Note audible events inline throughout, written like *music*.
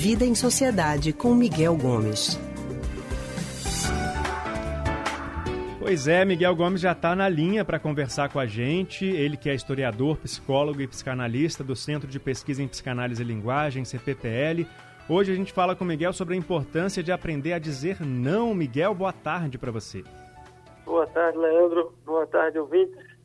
Vida em Sociedade com Miguel Gomes. Pois é, Miguel Gomes já está na linha para conversar com a gente. Ele que é historiador, psicólogo e psicanalista do Centro de Pesquisa em Psicanálise e Linguagem, CPPL. Hoje a gente fala com o Miguel sobre a importância de aprender a dizer não. Miguel, boa tarde para você. Boa tarde, Leandro. Boa tarde, ouvintes.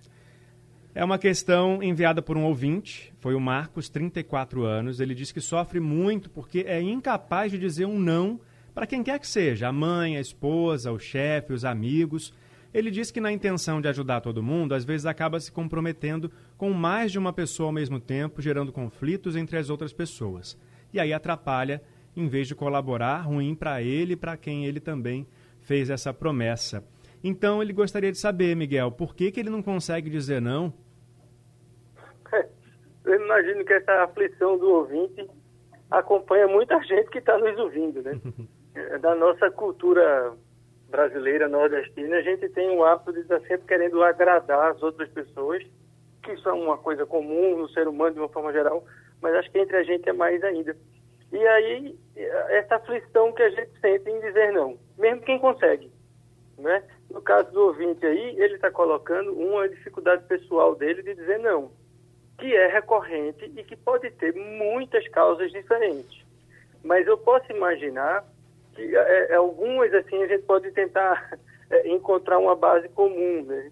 É uma questão enviada por um ouvinte, foi o Marcos, 34 anos. Ele diz que sofre muito porque é incapaz de dizer um não para quem quer que seja, a mãe, a esposa, o chefe, os amigos. Ele diz que na intenção de ajudar todo mundo, às vezes acaba se comprometendo com mais de uma pessoa ao mesmo tempo, gerando conflitos entre as outras pessoas. E aí atrapalha, em vez de colaborar, ruim para ele e para quem ele também fez essa promessa. Então ele gostaria de saber, Miguel, por que, que ele não consegue dizer não eu imagino que essa aflição do ouvinte acompanha muita gente que está nos ouvindo, né? *laughs* da nossa cultura brasileira, nordestina, a gente tem o hábito de estar sempre querendo agradar as outras pessoas, que isso é uma coisa comum no ser humano de uma forma geral, mas acho que entre a gente é mais ainda. E aí, essa aflição que a gente sente em dizer não, mesmo quem consegue. Né? No caso do ouvinte aí, ele está colocando uma dificuldade pessoal dele de dizer não que é recorrente e que pode ter muitas causas diferentes. Mas eu posso imaginar que é, é algumas, assim, a gente pode tentar *laughs* é, encontrar uma base comum. Né?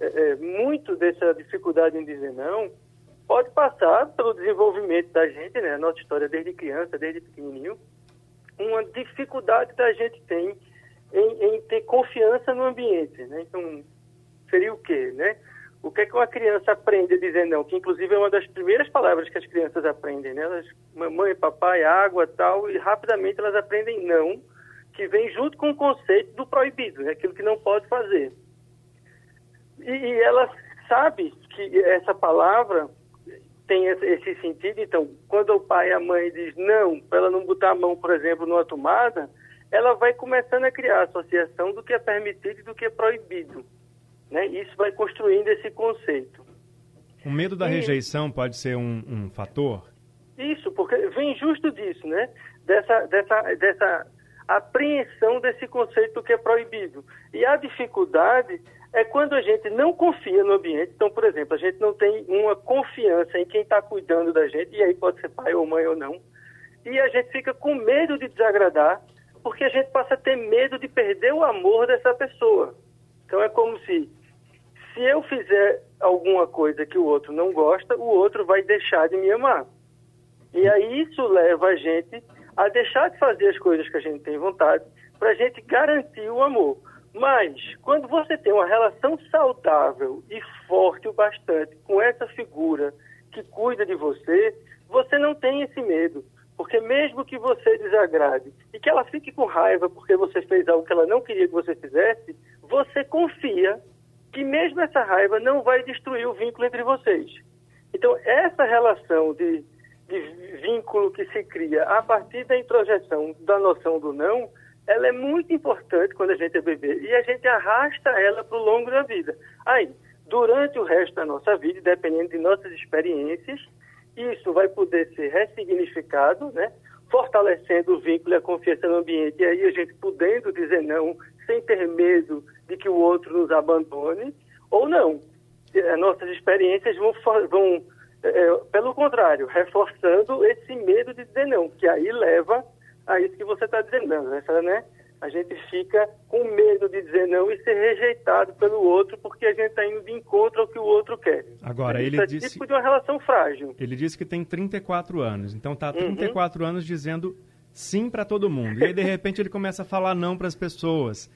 É, é, muito dessa dificuldade em dizer não pode passar pelo desenvolvimento da gente, né? A nossa história desde criança, desde pequenininho, uma dificuldade que a gente tem em, em ter confiança no ambiente, né? Então, seria o quê, né? O que é que uma criança aprende a dizer não? Que inclusive é uma das primeiras palavras que as crianças aprendem, né? Elas, mamãe, papai, água, tal, e rapidamente elas aprendem não, que vem junto com o conceito do proibido, né? aquilo que não pode fazer. E, e ela sabe que essa palavra tem esse sentido, então, quando o pai e a mãe diz não, para ela não botar a mão, por exemplo, numa tomada, ela vai começando a criar a associação do que é permitido e do que é proibido. Né? Isso vai construindo esse conceito. O medo da e... rejeição pode ser um, um, fator? Isso, porque vem justo disso, né? Dessa, dessa, dessa apreensão desse conceito que é proibido. E a dificuldade é quando a gente não confia no ambiente. Então, por exemplo, a gente não tem uma confiança em quem está cuidando da gente, e aí pode ser pai ou mãe ou não. E a gente fica com medo de desagradar, porque a gente passa a ter medo de perder o amor dessa pessoa. Então é como se se eu fizer alguma coisa que o outro não gosta, o outro vai deixar de me amar. E aí isso leva a gente a deixar de fazer as coisas que a gente tem vontade para a gente garantir o amor. Mas quando você tem uma relação saudável e forte o bastante com essa figura que cuida de você, você não tem esse medo. Porque mesmo que você desagrade e que ela fique com raiva porque você fez algo que ela não queria que você fizesse, você confia que mesmo essa raiva não vai destruir o vínculo entre vocês. Então, essa relação de, de vínculo que se cria a partir da introjeção da noção do não, ela é muito importante quando a gente é bebê e a gente arrasta ela para o longo da vida. Aí, durante o resto da nossa vida, dependendo de nossas experiências, isso vai poder ser ressignificado, né? fortalecendo o vínculo e a confiança no ambiente, e aí a gente podendo dizer não sem ter medo de que o outro nos abandone, ou não. As nossas experiências vão, vão é, é, pelo contrário, reforçando esse medo de dizer não, que aí leva a isso que você está dizendo, essa, né? A gente fica com medo de dizer não e ser rejeitado pelo outro porque a gente está indo de encontro ao que o outro quer. Agora, ele é disse... tipo de uma relação frágil. Ele disse que tem 34 anos, então está 34 uhum. anos dizendo sim para todo mundo. E aí, de repente, ele começa a falar não para as pessoas.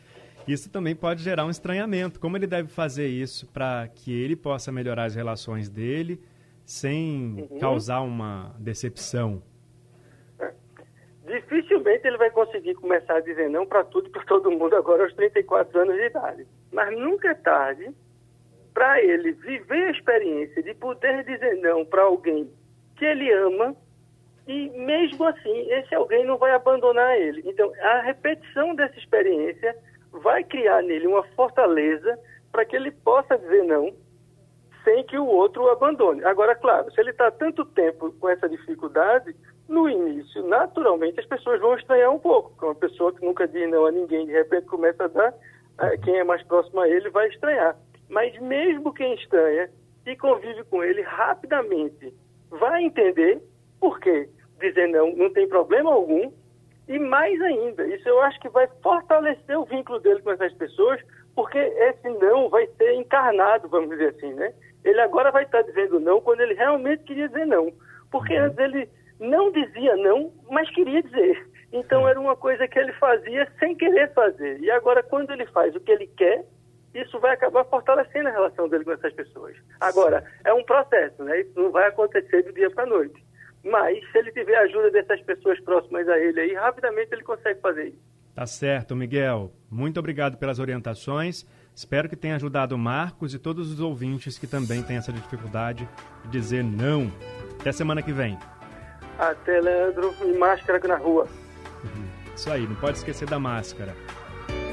Isso também pode gerar um estranhamento. Como ele deve fazer isso para que ele possa melhorar as relações dele sem uhum. causar uma decepção? Dificilmente ele vai conseguir começar a dizer não para tudo e para todo mundo agora aos 34 anos de idade. Mas nunca é tarde para ele viver a experiência de poder dizer não para alguém que ele ama e mesmo assim esse alguém não vai abandonar ele. Então a repetição dessa experiência vai criar nele uma fortaleza para que ele possa dizer não sem que o outro o abandone. Agora, claro, se ele está tanto tempo com essa dificuldade, no início, naturalmente, as pessoas vão estranhar um pouco, porque uma pessoa que nunca diz não a ninguém, de repente começa a dar, eh, quem é mais próximo a ele vai estranhar. Mas mesmo quem estranha e convive com ele rapidamente vai entender por quê. Dizer não não tem problema algum. E mais ainda, isso eu acho que vai fortalecer o vínculo dele com essas pessoas, porque esse não vai ser encarnado, vamos dizer assim, né? Ele agora vai estar dizendo não quando ele realmente queria dizer não. Porque uhum. antes ele não dizia não, mas queria dizer. Então era uma coisa que ele fazia sem querer fazer. E agora, quando ele faz o que ele quer, isso vai acabar fortalecendo a relação dele com essas pessoas. Agora, é um processo, né? Isso não vai acontecer do dia para a noite. Mas, se ele tiver a ajuda dessas pessoas próximas a ele aí, rapidamente ele consegue fazer isso. Tá certo, Miguel. Muito obrigado pelas orientações. Espero que tenha ajudado o Marcos e todos os ouvintes que também têm essa dificuldade de dizer não. Até semana que vem. Até, Leandro, e máscara na rua. Isso aí, não pode esquecer da máscara.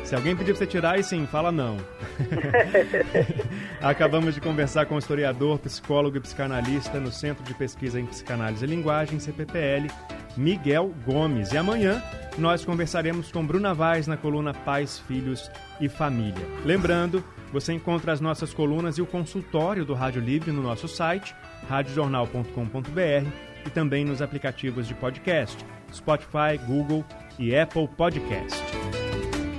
Se alguém pedir para você tirar, aí sim, fala não. *laughs* Acabamos de conversar com o historiador, psicólogo e psicanalista no Centro de Pesquisa em Psicanálise e Linguagem, CPPL, Miguel Gomes. E amanhã nós conversaremos com Bruna Vaz na coluna Pais, Filhos e Família. Lembrando, você encontra as nossas colunas e o consultório do Rádio Livre no nosso site, radiojornal.com.br e também nos aplicativos de podcast, Spotify, Google e Apple Podcast.